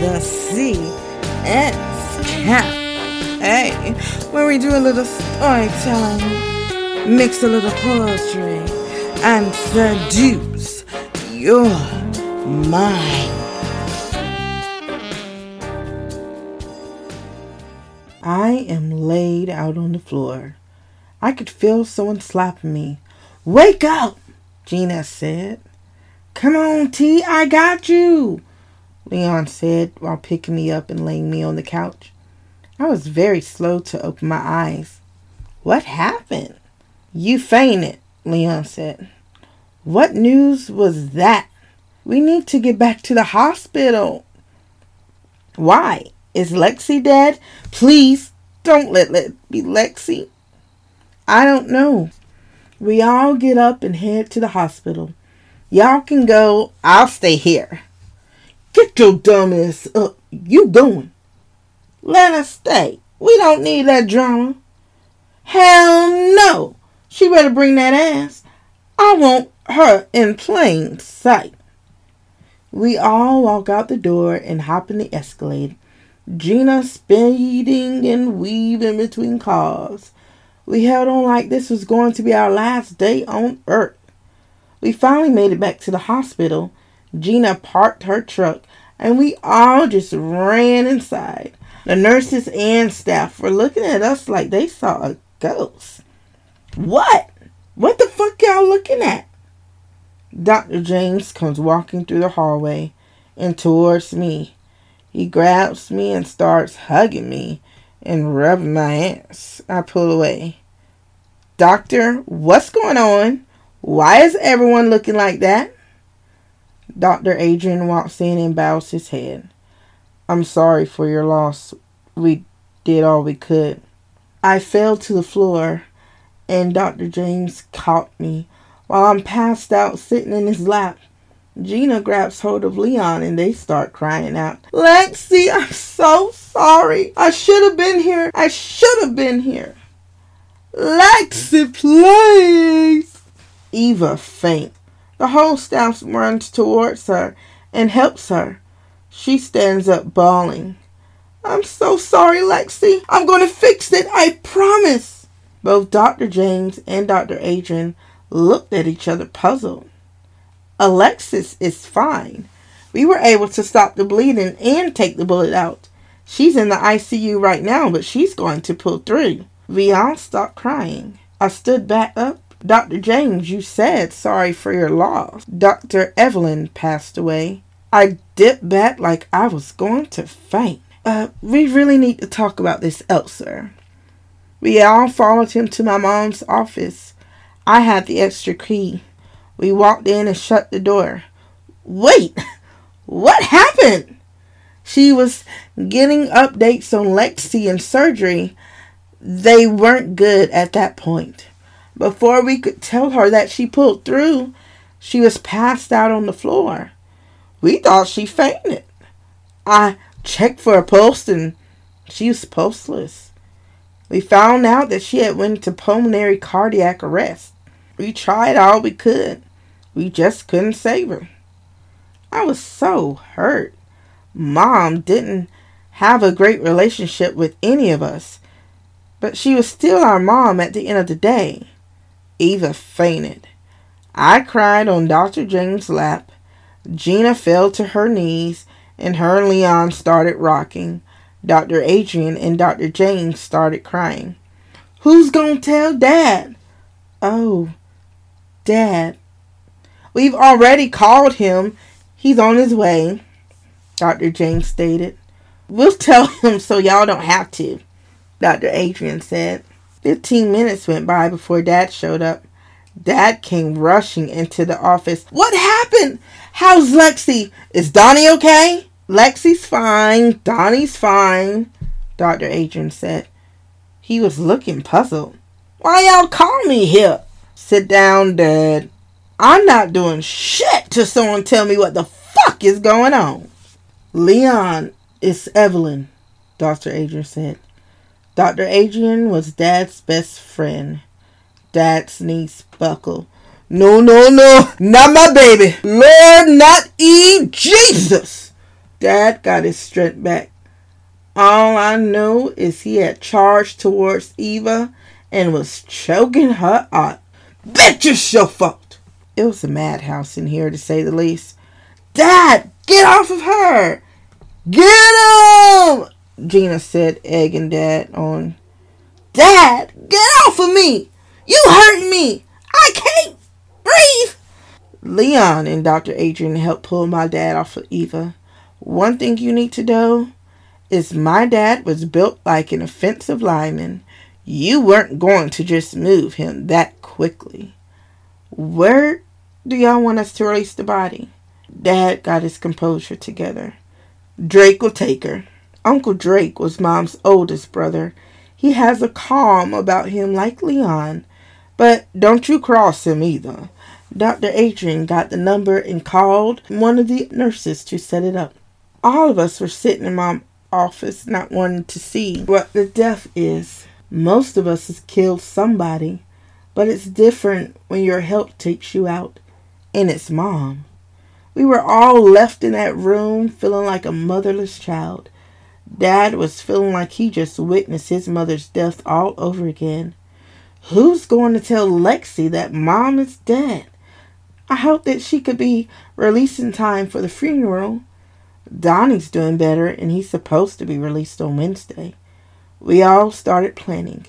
the CS Cafe, where we do a little storytelling, mix a little poetry, and seduce your mind. I am laid out on the floor. I could feel someone slapping me. Wake up, Gina said. Come on, T, I got you, Leon said while picking me up and laying me on the couch. I was very slow to open my eyes. What happened? You fainted, Leon said. What news was that? We need to get back to the hospital. Why? Is Lexi dead? Please don't let it be Lexi. I don't know. We all get up and head to the hospital. Y'all can go. I'll stay here. Get your dumb ass up. You going. Let us stay. We don't need that drama. Hell no. She better bring that ass. I want her in plain sight. We all walk out the door and hop in the Escalade. Gina speeding and weaving between cars. We held on like this was going to be our last day on earth. We finally made it back to the hospital. Gina parked her truck and we all just ran inside. The nurses and staff were looking at us like they saw a ghost. What? What the fuck y'all looking at? Dr. James comes walking through the hallway and towards me. He grabs me and starts hugging me and rubbing my ass. I pull away. Doctor, what's going on? Why is everyone looking like that? Dr. Adrian walks in and bows his head. I'm sorry for your loss. We did all we could. I fell to the floor and Dr. James caught me while I'm passed out sitting in his lap. Gina grabs hold of Leon and they start crying out, Lexi, I'm so sorry. I should have been here. I should have been here. Lexi, please. Eva faint. The whole staff runs towards her and helps her. She stands up bawling. I'm so sorry, Lexi. I'm going to fix it. I promise. Both Dr. James and Dr. Adrian looked at each other puzzled. Alexis is fine. We were able to stop the bleeding and take the bullet out. She's in the ICU right now, but she's going to pull through. We all stopped crying. I stood back up. Dr. James, you said sorry for your loss. Dr. Evelyn passed away. I dipped back like I was going to faint. Uh, we really need to talk about this elsewhere. We all followed him to my mom's office. I had the extra key. We walked in and shut the door. Wait, what happened? She was getting updates on Lexi and surgery. They weren't good at that point. Before we could tell her that she pulled through, she was passed out on the floor. We thought she fainted. I checked for a pulse and she was pulseless. We found out that she had went into pulmonary cardiac arrest. We tried all we could. We just couldn't save her. I was so hurt. Mom didn't have a great relationship with any of us, but she was still our mom at the end of the day. Eva fainted. I cried on Dr. James' lap. Gina fell to her knees, and her and Leon started rocking. Dr. Adrian and Dr. James started crying. Who's gonna tell Dad? Oh, Dad. We've already called him. He's on his way, Dr. James stated. We'll tell him so y'all don't have to, Dr. Adrian said. Fifteen minutes went by before Dad showed up. Dad came rushing into the office. What happened? How's Lexi? Is Donnie okay? Lexi's fine. Donnie's fine, Dr. Adrian said. He was looking puzzled. Why y'all call me here? Sit down, Dad. I'm not doing shit till someone tell me what the fuck is going on. Leon, it's Evelyn, Dr. Adrian said. Dr. Adrian was Dad's best friend. Dad's niece Buckle. No, no, no, not my baby. Lord, not E. Jesus. Dad got his strength back. All I know is he had charged towards Eva and was choking her out. Bitch, it's your fault. It was a madhouse in here, to say the least. Dad, get off of her! Get him! Gina said, egging Dad on. Dad, get off of me! You hurt me! I can't breathe! Leon and Dr. Adrian helped pull my dad off of Eva. One thing you need to know is my dad was built like an offensive lineman. You weren't going to just move him that quickly. Where do y'all want us to release the body? Dad got his composure together. Drake will take her. Uncle Drake was Mom's oldest brother. He has a calm about him like Leon. But don't you cross him either. Dr. Adrian got the number and called one of the nurses to set it up. All of us were sitting in Mom's office not wanting to see what the death is. Most of us has killed somebody, but it's different when your help takes you out, and it's Mom. We were all left in that room feeling like a motherless child. Dad was feeling like he just witnessed his mother's death all over again. Who's going to tell Lexi that mom is dead? I hope that she could be released in time for the funeral. Donnie's doing better and he's supposed to be released on Wednesday. We all started planning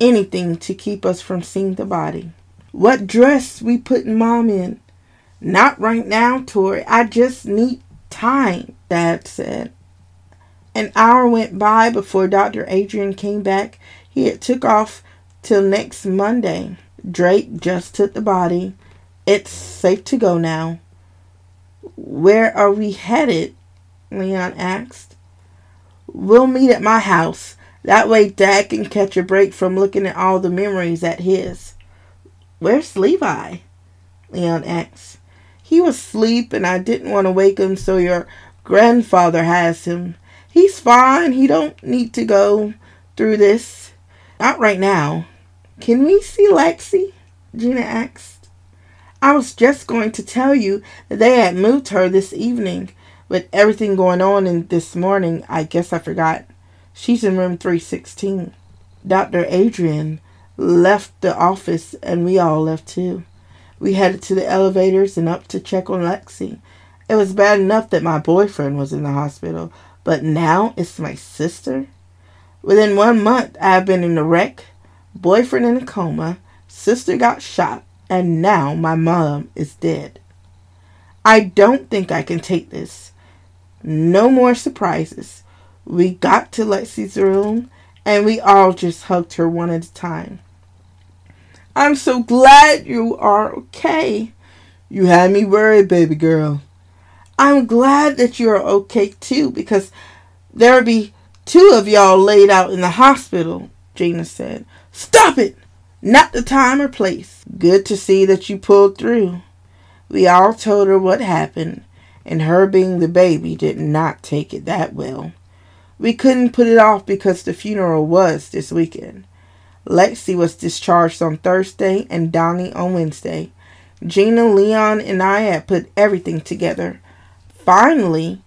anything to keep us from seeing the body. What dress we putting mom in? Not right now, Tori. I just need time, Dad said. An hour went by before Dr. Adrian came back. He had took off till next Monday. Drake just took the body. It's safe to go now. Where are we headed? Leon asked. We'll meet at my house. That way Dad can catch a break from looking at all the memories at his. Where's Levi? Leon asked. He was asleep and I didn't want to wake him, so your grandfather has him. He's fine. He don't need to go through this. Not right now. Can we see Lexi? Gina asked. I was just going to tell you that they had moved her this evening. With everything going on in this morning, I guess I forgot. She's in room 316. Dr. Adrian left the office and we all left too. We headed to the elevators and up to check on Lexi. It was bad enough that my boyfriend was in the hospital, but now it's my sister. Within one month, I have been in a wreck, boyfriend in a coma, sister got shot, and now my mom is dead. I don't think I can take this. No more surprises. We got to Lexi's room and we all just hugged her one at a time. I'm so glad you are okay. You had me worried, baby girl. I'm glad that you're okay too, because there'll be two of y'all laid out in the hospital, Gina said. Stop it! Not the time or place. Good to see that you pulled through. We all told her what happened, and her being the baby did not take it that well. We couldn't put it off because the funeral was this weekend. Lexi was discharged on Thursday and Donnie on Wednesday. Gina, Leon, and I had put everything together. Finally,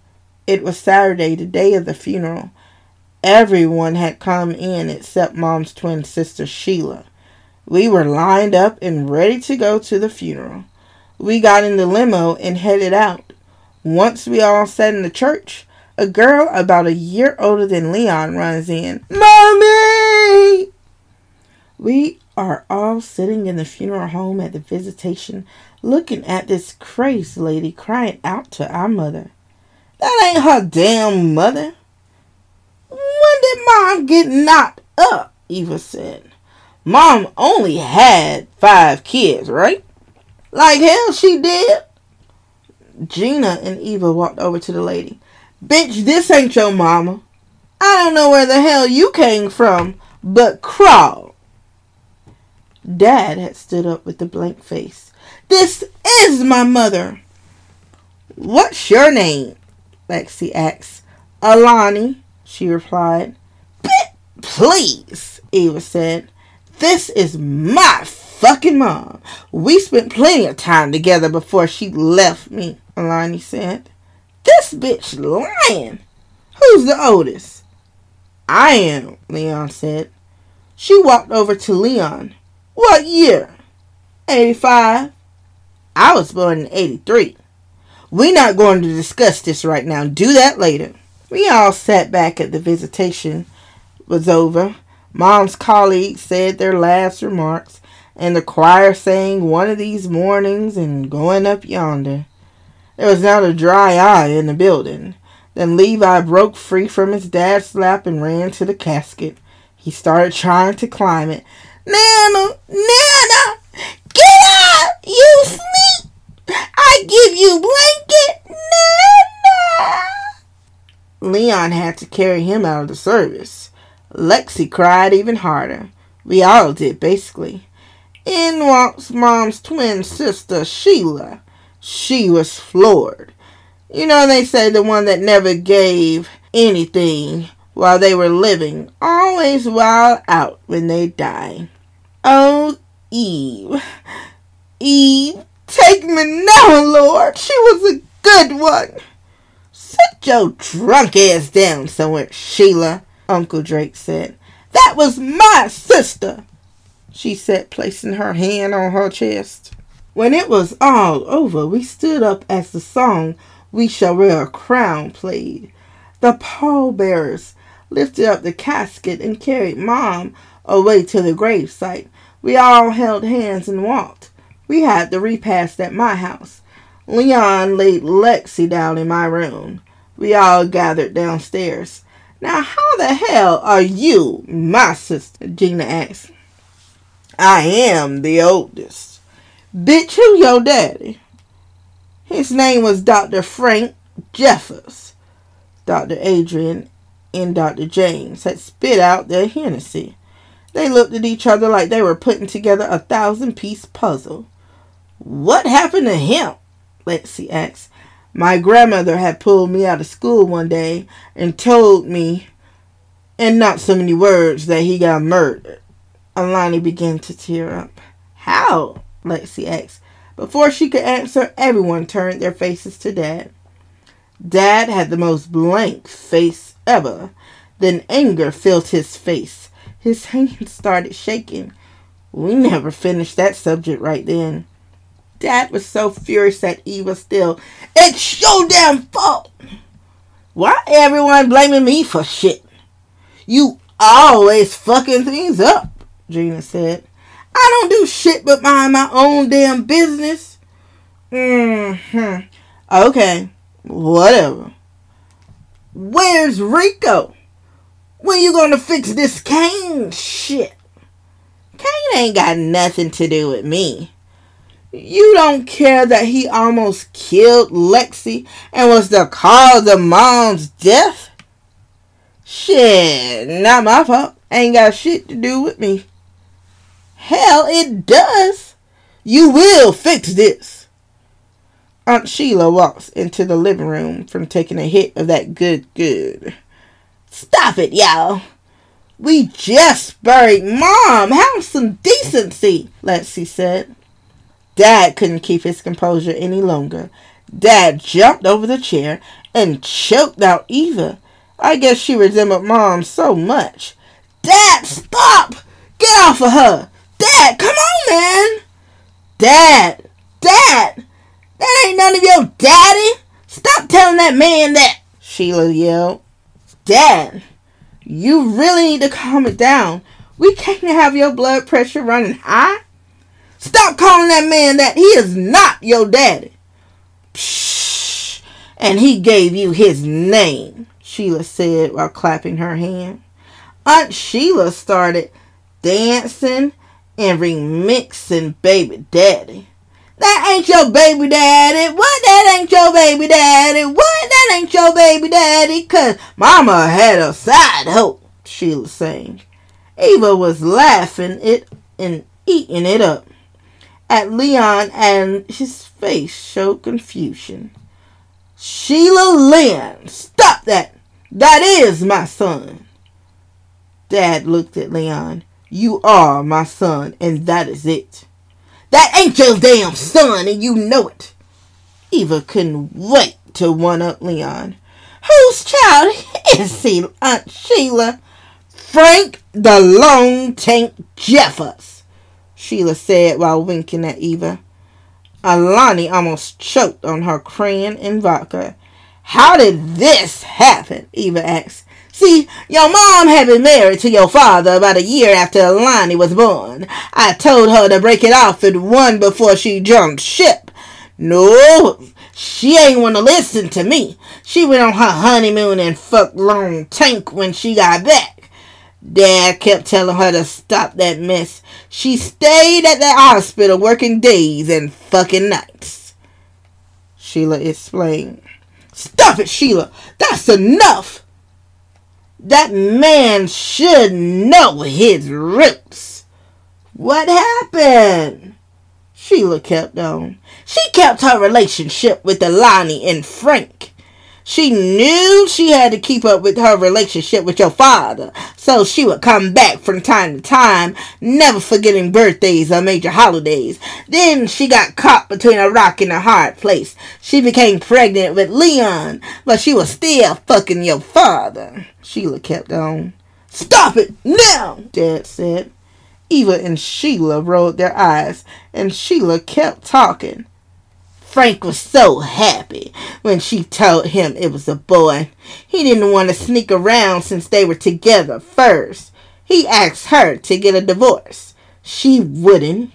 it was Saturday, the day of the funeral. Everyone had come in except Mom's twin sister, Sheila. We were lined up and ready to go to the funeral. We got in the limo and headed out. Once we all sat in the church, a girl about a year older than Leon runs in. Mommy! We are all sitting in the funeral home at the visitation, looking at this crazy lady crying out to our mother. That ain't her damn mother. When did Mom get knocked up? Eva said. Mom only had five kids, right? Like hell she did. Gina and Eva walked over to the lady. Bitch, this ain't your mama. I don't know where the hell you came from, but crawl. Dad had stood up with a blank face. This is my mother. What's your name? Lexi asked. Alani, she replied. Please, Eva said. This is my fucking mom. We spent plenty of time together before she left me, Alani said. This bitch lying. Who's the oldest? I am, Leon said. She walked over to Leon. What year? 85. I was born in 83. We're not going to discuss this right now. Do that later. We all sat back at the visitation was over. Mom's colleagues said their last remarks, and the choir sang one of these mornings and going up yonder. There was not a dry eye in the building. Then Levi broke free from his dad's lap and ran to the casket. He started trying to climb it. Nana, Nana, get up! You sleep! I give you blanket, Nana! Leon had to carry him out of the service. Lexi cried even harder. We all did, basically. In walks Mom's twin sister, Sheila. She was floored. You know, they say the one that never gave anything while they were living always wild out when they die. Oh, Eve. Eve, take me now, Lord. She was a good one. Sit your drunk ass down somewhere, Sheila, Uncle Drake said. That was my sister, she said, placing her hand on her chest. When it was all over, we stood up as the song We Shall Wear a Crown played. The pallbearers lifted up the casket and carried Mom away to the gravesite. We all held hands and walked. We had the repast at my house. Leon laid Lexi down in my room. We all gathered downstairs. Now, how the hell are you, my sister? Gina asked. I am the oldest. Bitch, who your daddy? His name was Dr. Frank Jeffers. Dr. Adrian and Dr. James had spit out their Hennessy. They looked at each other like they were putting together a thousand piece puzzle. What happened to him? Lexi asked. My grandmother had pulled me out of school one day and told me, in not so many words, that he got murdered. Alani began to tear up. How? Lexi asked. Before she could answer, everyone turned their faces to Dad. Dad had the most blank face ever. Then anger filled his face. His hands started shaking. We never finished that subject right then. Dad was so furious at Eva still. It's your damn fault. Why everyone blaming me for shit? You always fucking things up, Gina said. I don't do shit but mind my own damn business. Mm-hmm. Okay. Whatever. Where's Rico? When you gonna fix this Kane shit? Kane ain't got nothing to do with me. You don't care that he almost killed Lexi and was the cause of mom's death? Shit, not my fault. Ain't got shit to do with me. Hell, it does. You will fix this. Aunt Sheila walks into the living room from taking a hit of that good good. Stop it, y'all. We just buried Mom. Have some decency, Lexi said. Dad couldn't keep his composure any longer. Dad jumped over the chair and choked out Eva. I guess she resembled Mom so much. Dad, stop! Get off of her! Dad, come on, man! Dad! Dad! That ain't none of your daddy! Stop telling that man that! Sheila yelled. Dad, you really need to calm it down. We can't have your blood pressure running high. Stop calling that man that. He is not your daddy. Psh, and he gave you his name, Sheila said while clapping her hand. Aunt Sheila started dancing and remixing Baby Daddy. That ain't your baby daddy. What? That ain't your baby daddy. What? That ain't your baby daddy. Cause mama had a side hoe, Sheila sang. Eva was laughing it and eating it up at Leon and his face showed confusion. Sheila Lynn, stop that! That is my son. Dad looked at Leon. You are my son, and that is it. That ain't your damn son, and you know it. Eva couldn't wait to one up Leon. Whose child is he, Aunt Sheila? Frank the Long Tank Jeffers, Sheila said while winking at Eva. Alani almost choked on her crayon and vodka. How did this happen? Eva asked. See, your mom had been married to your father about a year after Alani was born. I told her to break it off at one before she jumped ship. No, she ain't want to listen to me. She went on her honeymoon and fucked Long Tank when she got back. Dad kept telling her to stop that mess. She stayed at the hospital working days and fucking nights. Sheila explained. Stop it, Sheila. That's enough. That man should know his roots. What happened? Sheila kept on. She kept her relationship with Alani and Frank. She knew she had to keep up with her relationship with your father, so she would come back from time to time, never forgetting birthdays or major holidays. Then she got caught between a rock and a hard place. She became pregnant with Leon, but she was still fucking your father. Sheila kept on. Stop it now, Dad said. Eva and Sheila rolled their eyes, and Sheila kept talking. Frank was so happy when she told him it was a boy. He didn't want to sneak around since they were together first. He asked her to get a divorce. She wouldn't.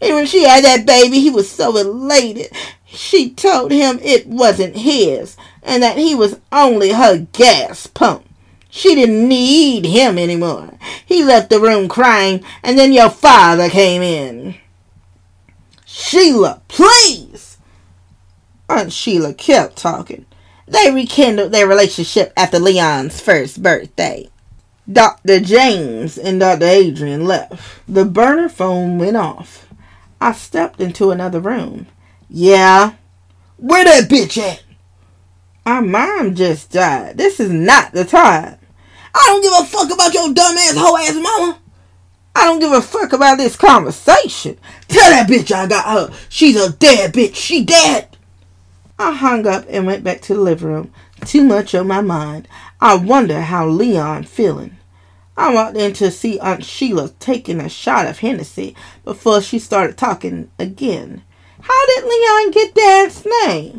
And when she had that baby, he was so elated. She told him it wasn't his and that he was only her gas pump. She didn't need him anymore. He left the room crying, and then your father came in. Sheila, please! Aunt Sheila kept talking. They rekindled their relationship after Leon's first birthday. Dr. James and Dr. Adrian left. The burner phone went off. I stepped into another room. Yeah. Where that bitch at? Our mom just died. This is not the time. I don't give a fuck about your dumbass hoe ass mama. I don't give a fuck about this conversation. Tell that bitch I got her. She's a dead bitch. She dead. I hung up and went back to the living room. Too much on my mind. I wonder how Leon feeling. I walked in to see Aunt Sheila taking a shot of Hennessy before she started talking again. How did Leon get Dad's name?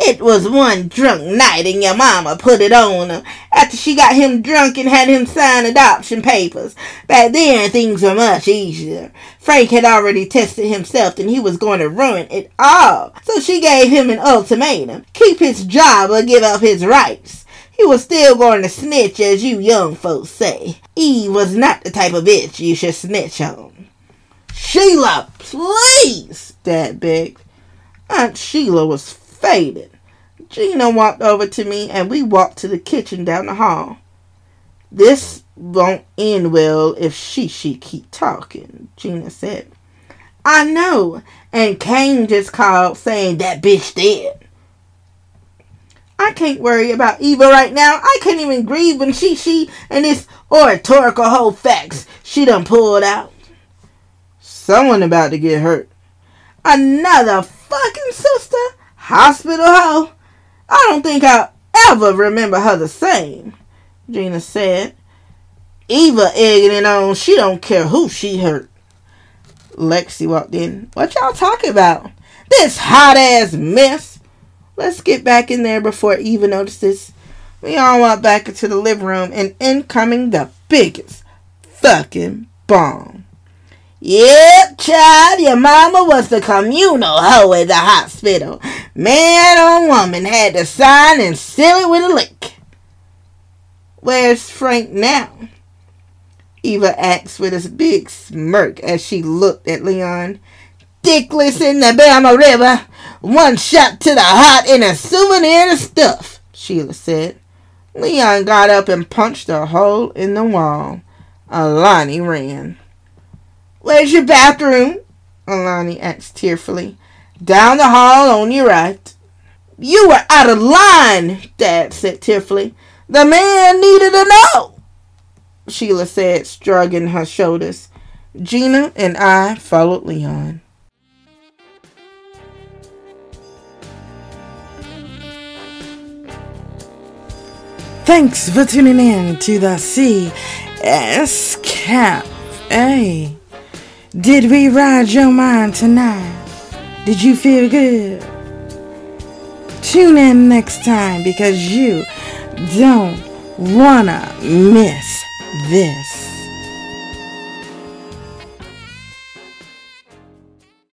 It was one drunk night and your mama put it on him after she got him drunk and had him sign adoption papers. Back then things were much easier. Frank had already tested himself and he was going to ruin it all. So she gave him an ultimatum. Keep his job or give up his rights. He was still going to snitch as you young folks say. Eve was not the type of bitch you should snitch on. Sheila, please, Dad begged. Aunt Sheila was faded. Gina walked over to me and we walked to the kitchen down the hall. This won't end well if she she keep talking, Gina said. I know, and Kane just called saying that bitch dead. I can't worry about Eva right now. I can't even grieve when she she and this oratorical whole facts she done pulled out. Someone about to get hurt. Another fucking sister? Hospital hoe? I don't think I'll ever remember her the same, Gina said. Eva egging it on. She don't care who she hurt. Lexi walked in. What y'all talking about? This hot ass mess. Let's get back in there before Eva notices. We all walked back into the living room and in coming the biggest fucking bomb. Yep, child, your mama was the communal hoe at the hospital. Man or woman had to sign and seal it with a lick. Where's Frank now? Eva asked with a big smirk as she looked at Leon. Dickless in the Bama River. One shot to the heart and a souvenir of stuff, Sheila said. Leon got up and punched a hole in the wall. Alani ran. Where's your bathroom? Alani asked tearfully. Down the hall on your right. You were out of line, Dad said tearfully. The man needed to know. Sheila said, shrugging her shoulders. Gina and I followed Leon. Thanks for tuning in to the CS Cafe. Did we ride your mind tonight? Did you feel good? Tune in next time because you don't wanna miss this.